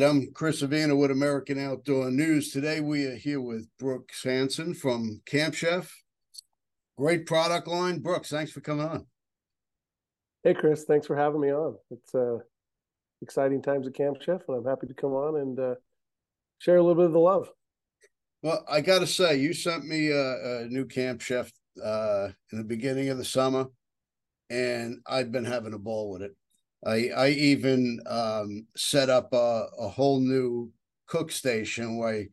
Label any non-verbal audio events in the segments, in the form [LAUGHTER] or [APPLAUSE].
Right, I'm Chris Savannah with American Outdoor News. Today we are here with Brooks Hansen from Camp Chef. Great product line. Brooks, thanks for coming on. Hey, Chris, thanks for having me on. It's uh, exciting times at Camp Chef, and I'm happy to come on and uh, share a little bit of the love. Well, I got to say, you sent me a, a new Camp Chef uh, in the beginning of the summer, and I've been having a ball with it. I I even um, set up a, a whole new cook station where I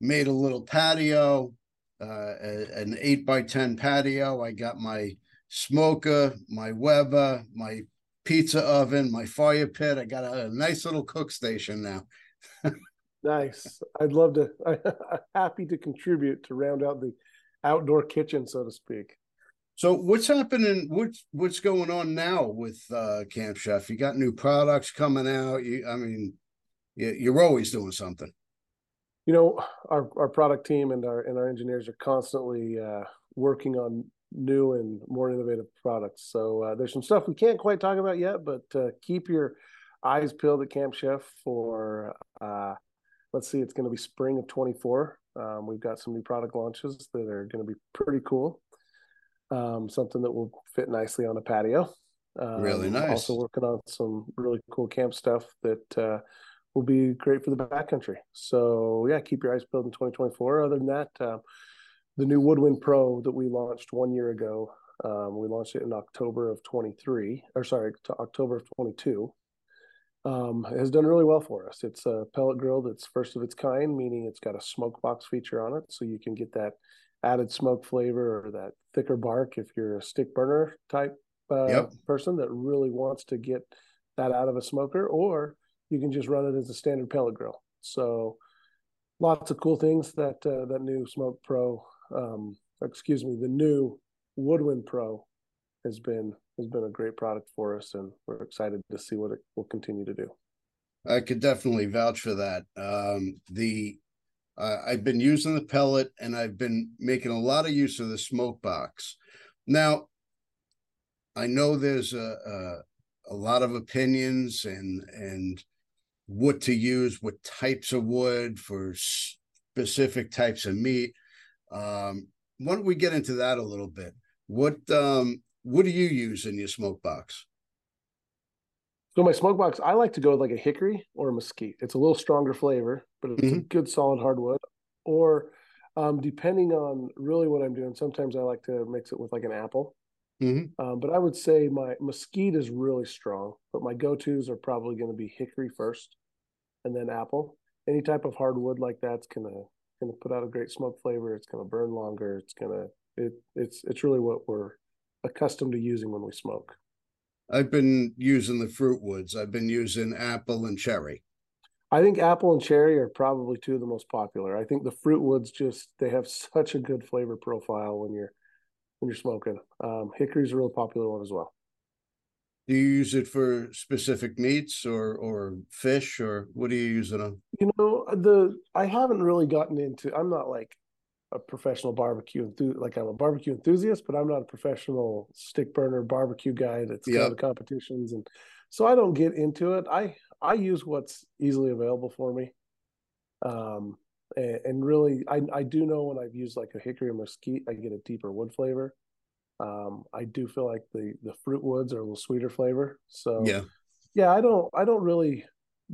made a little patio, uh, a- an eight by ten patio. I got my smoker, my Weber, my pizza oven, my fire pit. I got a, nice little cook station now. [LAUGHS] Nice. I'd love to. [LAUGHS] I'm happy to contribute to round out the outdoor kitchen, so to speak. So what's happening? What's what's going on now with uh, Camp Chef? You got new products coming out. You, I mean, you, you're always doing something. You know, our our product team and our and our engineers are constantly uh, working on new and more innovative products. So uh, there's some stuff we can't quite talk about yet, but uh, keep your eyes peeled at Camp Chef for. Uh, let's see, it's going to be spring of 24. Um, we've got some new product launches that are going to be pretty cool. Um, something that will fit nicely on a patio. Um, Really nice. Also working on some really cool camp stuff that uh, will be great for the backcountry. So yeah, keep your eyes peeled in 2024. Other than that, um, the new Woodwind Pro that we launched one year ago, um, we launched it in October of 23, or sorry, to October of 22. Um, has done really well for us. It's a pellet grill that's first of its kind, meaning it's got a smoke box feature on it, so you can get that added smoke flavor or that thicker bark if you're a stick burner type uh, Yep. person that really wants to get that out of a smoker, or you can just run it as a standard pellet grill. So lots of cool things that uh, that new Smoke Pro, um, excuse me, the new Woodwind Pro has been has been a great product for us, and we're excited to see what it will continue to do. I could definitely vouch for that. Um, the uh, I've been using the pellet, and I've been making a lot of use of the smoke box. Now, I know there's a, a a lot of opinions and and what to use, what types of wood for specific types of meat. Um, why don't we get into that a little bit? What um what do you use in your smoke box? So my smoke box, I like to go with like a hickory or a mesquite. It's a little stronger flavor, but it's a good solid hardwood. Or um, depending on really what I'm doing, sometimes I like to mix it with like an apple. Mhm. Um, but I would say my mesquite is really strong, but my go-tos are probably going to be hickory first, and then apple. Any type of hardwood like that's gonna gonna put out a great smoke flavor. It's gonna burn longer. It's gonna it it's it's really what we're accustomed to using when we smoke. I've been using the fruit woods. I've been using apple and cherry. I think apple and cherry are probably two of the most popular. I think the fruit woods just they have such a good flavor profile when you're when you're smoking. Um, hickory's a real popular one as well. Do you use it for specific meats or or fish or what do you use it on? You know, the I haven't really gotten into. I'm not like a professional barbecue enthusiast. Like I'm a barbecue enthusiast, but I'm not a professional stick burner barbecue guy that's Yeah. going to competitions, and so I don't get into it. I I use what's easily available for me. Um, and, and really, I I do know when I've used like a hickory or mesquite, I get a deeper wood flavor. Um, I do feel like the the fruit woods are a little sweeter flavor. So Yeah. yeah, I don't I don't really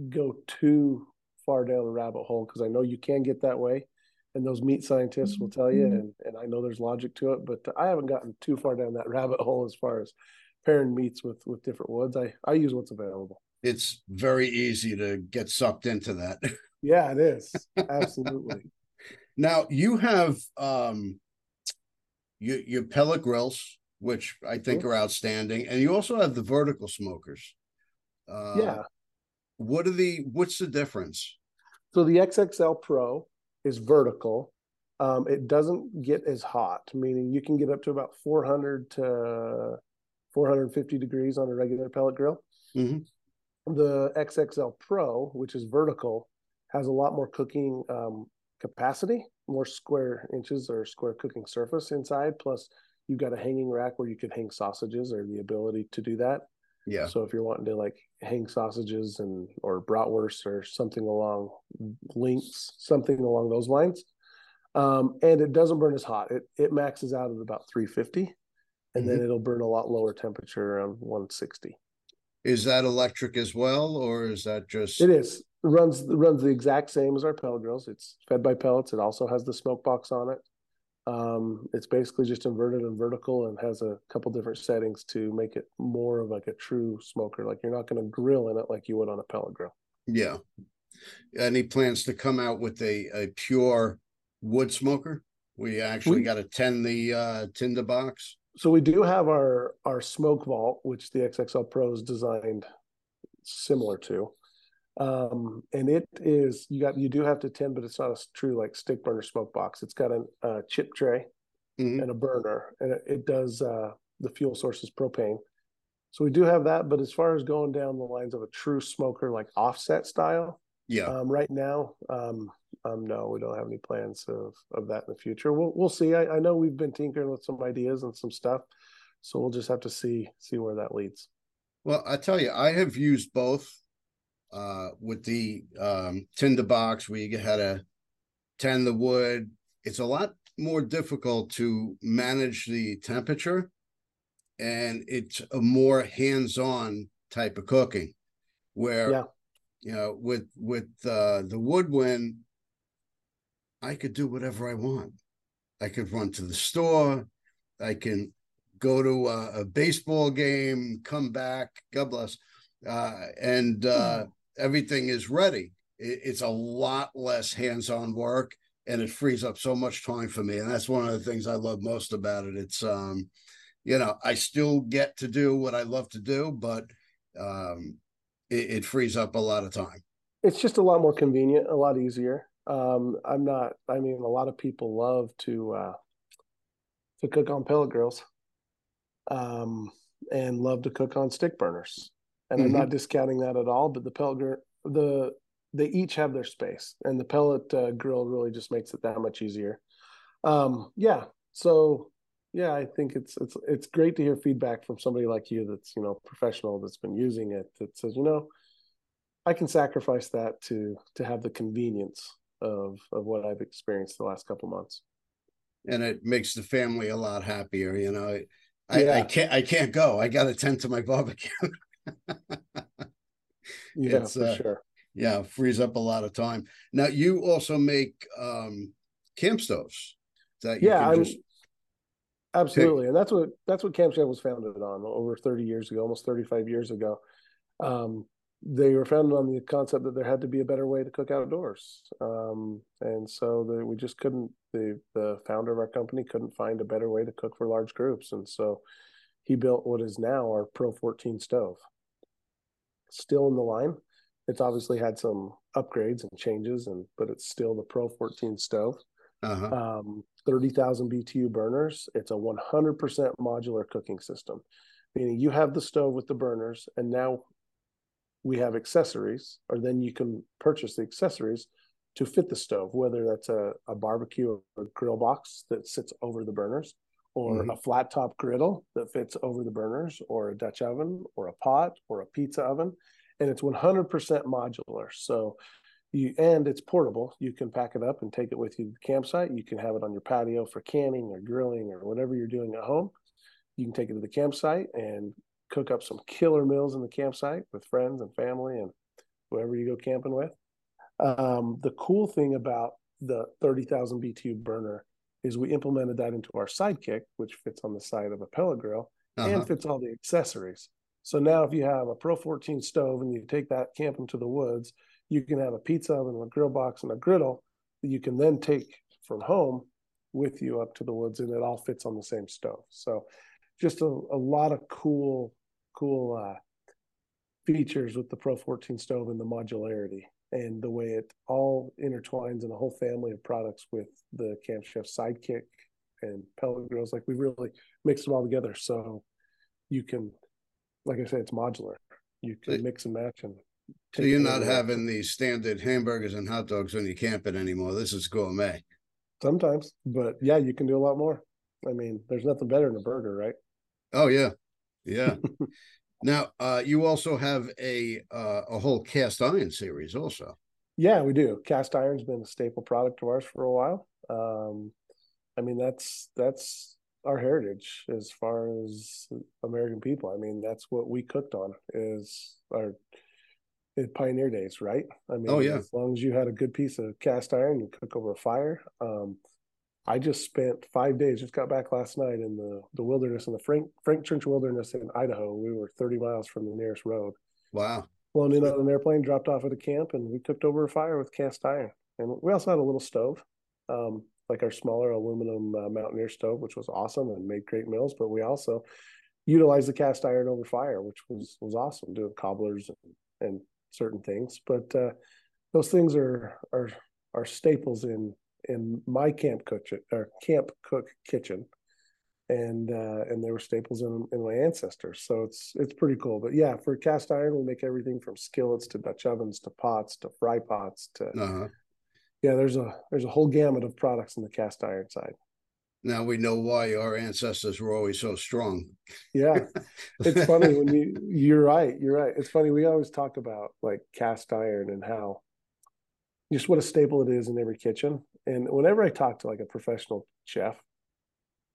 go too far down the rabbit hole because I know you can get that way, and those meat scientists will tell you, and and I know there's logic to it, but I haven't gotten too far down that [LAUGHS] rabbit hole as far as pairing meats with with different woods. I I use what's available. It's very easy to get sucked into that. [LAUGHS] Yeah, it is absolutely. Now you have um your your pellet grills, which I think are outstanding, and you also have the vertical smokers. Uh, yeah. What are the what's the difference? So the XXL Pro is vertical. Um, it doesn't get as hot, meaning you can get up to about 400 to 450 degrees on a regular pellet grill. Mhm. The XXL Pro, which is vertical, has a lot more cooking um, capacity, more square inches or square cooking surface inside. Plus, you've got a hanging rack where you can hang sausages or the ability to do that. Yeah. So if you're wanting to like hang sausages and or bratwurst or something along links, something along those lines, um, and it doesn't burn as hot. It it maxes out at about 350, and then it'll burn a lot lower temperature around 160. Is that electric as well, or is that just It is it runs runs the exact same as our pellet grills. It's fed by pellets. It also has the smoke box on it. Um, it's basically just inverted and vertical and has a couple different settings to make it more of like a true smoker. Like you're not going to grill in it like you would on a pellet grill. yeah? Any plans to come out with a a pure wood smoker? We actually We- got to tend the uh tinder box. So we do have our our smoke vault, which the XXL Pro is designed similar to. Um, and it is you got you do have to tend, but it's not a true like stick burner smoke box. It's got a, a chip tray Mhm. and a burner, and it, it does uh, the fuel source is propane. So we do have that, but as far as going down the lines of a true smoker like offset style, Yeah, um, right now, um, um, no, we don't have any plans of of that in the future. We'll we'll see. I, I know we've been tinkering with some ideas and some stuff, so we'll just have to see see where that leads. Well, I tell you, I have used both uh with the um tinder box where you had to tend the wood. It's a lot more difficult to manage the temperature and it's a more hands-on type of cooking where Yeah. you know with with uh the woodwind I could do whatever I want. I could run to the store. I can go to a, a baseball game, come back, God bless, uh, and uh, everything is ready. It, it's a lot less hands-on work, and it frees up so much time for me. And that's one of the things I love most about it. It's, um, you know, I still get to do what I love to do, but um, it, it frees up a lot of time. It's just a lot more convenient, a lot easier. Um, I'm not. I mean, a lot of people love to uh, to cook on pellet grills, um, and love to cook on stick burners. And I'm not discounting that at all. But the pellet grill, the they each have their space, and the pellet uh, grill really just makes it that much easier. Um, yeah. So yeah, I think it's it's it's great to hear feedback from somebody like you that's you know professional that's been using it that says you know I can sacrifice that to to have the convenience of of what I've experienced the last couple months. and it makes the family a lot happier. You know, I, I Yeah. can't, I can't go. I got to tend to my barbecue. [LAUGHS] Yeah, It's, for uh, sure. yeah, frees up a lot of time. Now you also make um camp stoves that you Yeah, can I'm just Absolutely, and that's what that's what Camp Chef was founded on over 30 years ago, almost 35 years ago. Um, they were founded on the concept that there had to be a better way to cook outdoors, um, and so the, we just couldn't. The the founder of our company couldn't find a better way to cook for large groups, and so he built what is now our Pro 14 stove. Still in the line. It's obviously had some upgrades and changes, and but it's still the Pro 14 stove. Uh-huh. Um, 30,000 BTU burners. It's a 100% modular cooking system, meaning you have the stove with the burners, and now we have accessories, or then you can purchase the accessories to fit the stove, whether that's a, a barbecue or grill box that sits over the burners, or mm-hmm. a flat top griddle that fits over the burners, or a Dutch oven, or a pot, or a pizza oven. And it's 100% modular. So you and it's portable. You can pack it up and take it with you to the campsite. You can have it on your patio for canning or grilling or whatever you're doing at home. You can take it to the campsite and cook up some killer meals in the campsite with friends and family and whoever you go camping with. Um, the cool thing about the 30,000 BTU burner is we implemented that into our sidekick, which fits on the side of a pellet grill uh-huh. and fits all the accessories. So now, if you have a Pro 14 stove and you take that camping to the woods, you can have a pizza oven, a grill box, and a griddle that you can then take from home with you up to the woods, and it all fits on the same stove. So, just a, a lot of cool, cool uh, features with the Pro 14 stove and the modularity and the way it all intertwines in a whole family of products with the Camp Chef Sidekick and pellet grills. Like we really mixed them all together, so you can, like I said, it's modular. You can mix and match and so you're not having the standard hamburgers and hot dogs when you camping anymore. This is gourmet. Sometimes, but yeah, you can do a lot more. I mean, there's nothing better than a burger, right? Oh yeah, yeah. now, uh, you also have a uh, a whole cast iron series, also. Yeah, we do. Cast iron's been a staple product of ours for a while. Um, I mean, that's that's our heritage as far as American people. I mean, that's what we cooked on is our pioneer days, right? I mean, oh yeah. As long as you had a good piece of cast iron, you cook over a fire. Um, I just spent five days. Just got back last night in the the wilderness in the Frank Frank Church Wilderness in Idaho. We were 30 miles from the nearest road. Wow. Flown in on an airplane, dropped off at a camp, and we cooked over a fire with cast iron. And we also had a little stove, um, like our smaller aluminum uh, Mountaineer stove, which was awesome and made great meals. But we also utilized the cast iron over fire, which was was awesome, doing cobblers and, and certain things, but uh, those things are are are staples in in my camp cook or camp cook kitchen, and uh, and they were staples in in my ancestors. So it's it's pretty cool. But yeah, for cast iron, we make everything from skillets to Dutch ovens to pots to fry pots to uh-huh. yeah. There's a there's a whole gamut of products in the cast iron side now we know why our ancestors were always so strong. Yeah. [LAUGHS] It's funny when you you're right, you're right. It's funny we always talk about like cast iron and how just what a staple it is in every kitchen. And whenever I talk to like a professional chef,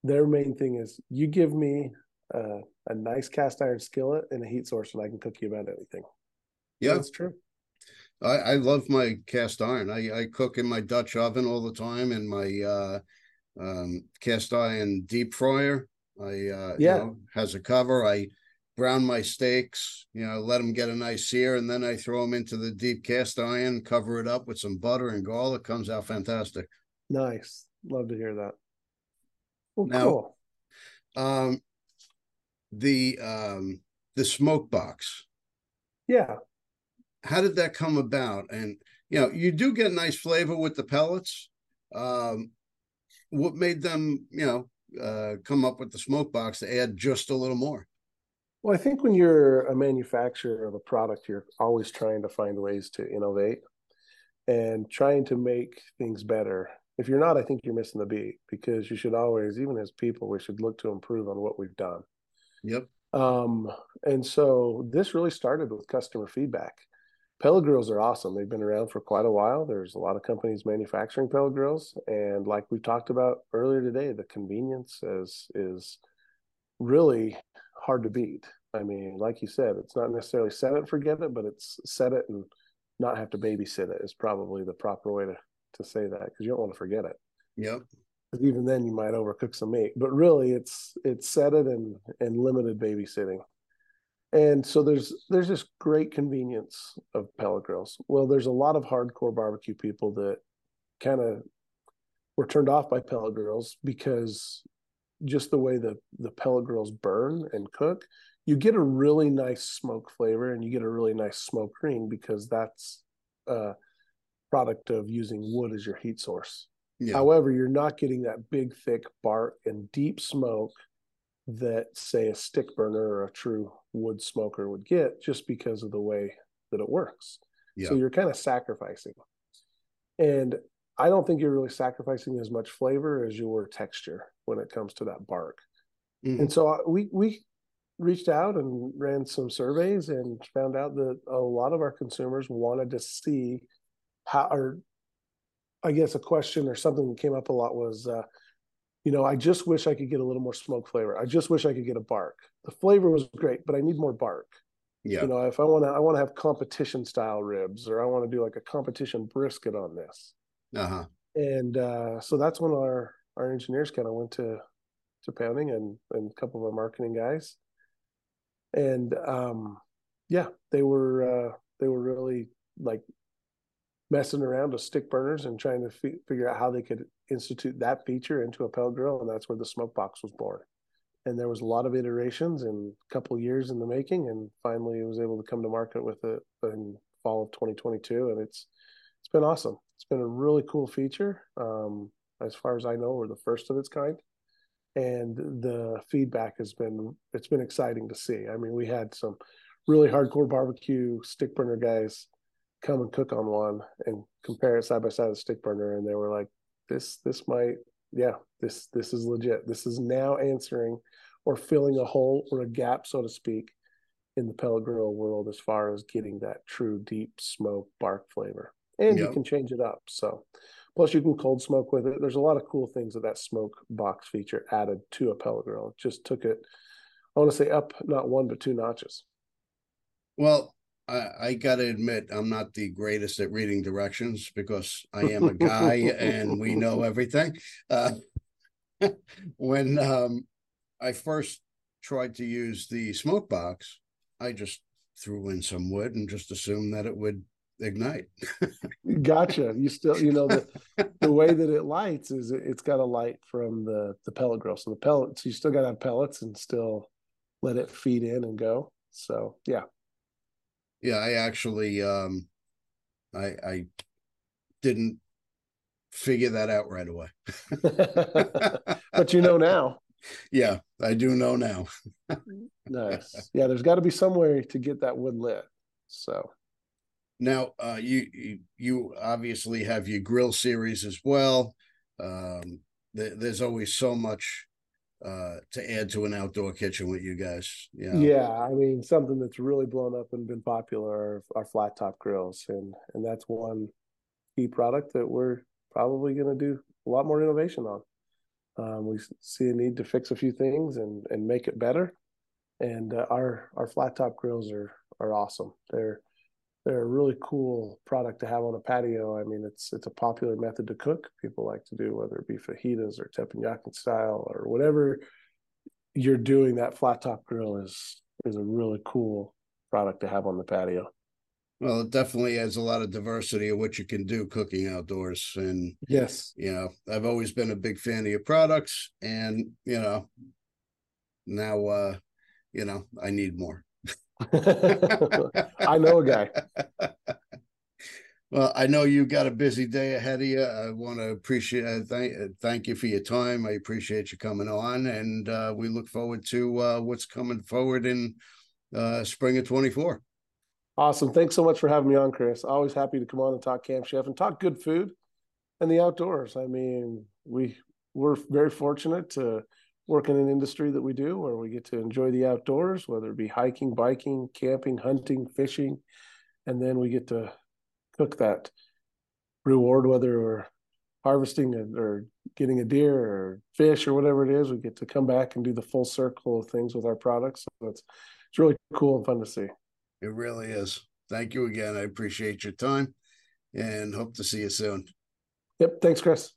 their main thing is you give me a, a nice cast iron skillet and a heat source and I can cook you about anything. Yeah, that's true. I, I love my cast iron. I, I cook in my Dutch oven all the time and my uh um, cast iron deep fryer. I uh, yeah you know, has a cover. I brown my steaks, you know, let them get a nice sear, and then I throw them into the deep cast iron, cover it up with some butter and garlic. Comes out fantastic. Nice, love to hear that. Well, now, cool. um, the um the smoke box. Yeah. How did that come about? And you know, you do get nice flavor with the pellets. Um, what made them, you know, uh, come up with the smoke box to add just a little more? Well, I think when you're a manufacturer of a product, you're always trying to find ways to innovate and trying to make things better. If you're not, I think you're missing the beat because you should always, even as people, we should look to improve on what we've done. Yep. Um, and so this really started with customer feedback. Pellet grills are awesome. They've been around for quite a while. There's a lot of companies manufacturing pellet grills, and like we talked about earlier today, the convenience is is really hard to beat. I mean, like you said, it's not necessarily set it forget it, but it's set it and not have to babysit it is probably the proper way to to say that because you don't want to forget it. Yep. Because even then you might overcook some meat. But really, it's it's set it and and limited babysitting. And so there's there's this great convenience of pellet grills. Well, there's a lot of hardcore barbecue people that kind of were turned off by pellet grills because just the way the the pellet grills burn and cook, you get a really nice smoke flavor and you get a really nice smoke ring because that's a product of using wood as your heat source. Yeah. However, you're not getting that big, thick bark and deep smoke that, say, a stick burner or a true wood smoker would get just because of the way that it works. Yeah. So you're kind of sacrificing. And I don't think you're really sacrificing as much flavor as your texture when it comes to that bark. Mm-hmm. And so uh, we we reached out and ran some surveys and found out that a lot of our consumers wanted to see how or I guess a question or something that came up a lot was uh, you know, I just wish I could get a little more smoke flavor. I just wish I could get a bark. The flavor was great, but I need more bark. Yeah. You know, if I want to I want to have competition style ribs or I want to do like a competition brisket on this. Uh-huh. And uh, so that's when our our engineers kind of went to to pounding and and a couple of our marketing guys. And um yeah, they were uh they were really like messing around with stick burners and trying to f- figure out how they could institute that feature into a pellet grill and that's where the smoke box was born and there was a lot of iterations and a couple years in the making and finally was able to come to market with it in fall of 2022 and it's it's been awesome it's been a really cool feature. Um, as far as I know, we're the first of its kind, and the feedback has been it's been exciting to see. I mean, we had some really hardcore barbecue stick burner guys come and cook on one and compare it side by side with stick burner, and they were like, "This this might yeah this this is legit. This is now answering or filling a hole or a gap, so to speak." in the pellet grill world as far as getting that true deep smoke bark flavor and yep. you can change it up. So, plus you can cold smoke with it. There's a lot of cool things that that smoke box feature added to a pellet grill. It just took it, I want to say up not one but two notches. Well, I, I got to admit, I'm not the greatest at reading directions because I am a guy and we [LAUGHS] know everything. Uh, [LAUGHS] when um, I first tried to use the smoke box, I just threw in some wood and just assumed that it would ignite. gotcha. You still, you know, the [LAUGHS] the way that it lights is it, has got a light from the the pellet grill. So the pellets, you still got to have pellets and still let it feed in and go. So yeah. Yeah, I actually um I I didn't figure that out right away. [LAUGHS] but you [LAUGHS] know now. Yeah, I do know now. nice. Yeah, there's got to be some way to get that wood lit. So now, uh, you you obviously have your grill series as well. Um, th- there's always so much uh, to add to an outdoor kitchen with you guys. Yeah, yeah. I mean, something that's really blown up and been popular are, are flat top grills, and and that's one key product that we're probably going to do a lot more innovation on. Um, we see a need to fix a few things and and make it better, and uh, our our flat top grills are are awesome. They're they're a really cool product to have on a patio. I mean, it's it's a popular method to cook. People like to do whether it be fajitas or teppanyaki style or whatever you're doing. That flat top grill is is a really cool product to have on the patio. Well, it definitely adds a lot of diversity of what you can do cooking outdoors. And yes, you know, I've always been a big fan of your products, and you know, now uh, you know, I need more. [LAUGHS] I know a guy. Well, I know you've got a busy day ahead of you. I want to appreciate uh, thank uh, thank you for your time. I appreciate you coming on, and uh, we look forward to uh, what's coming forward in uh, spring of twenty four. Awesome! Thanks so much for having me on, Chris. Always happy to come on and talk Camp Chef and talk good food and the outdoors. I mean, we we're very fortunate to work in an industry that we do where we get to enjoy the outdoors, whether it be hiking, biking, camping, hunting, fishing, and then we get to cook that reward, whether we're harvesting or getting a deer or fish or whatever it is, we get to come back and do the full circle of things with our products. So it's it's really cool and fun to see. It really is. Thank you again. I appreciate your time and hope to see you soon. Yep. Thanks, Chris.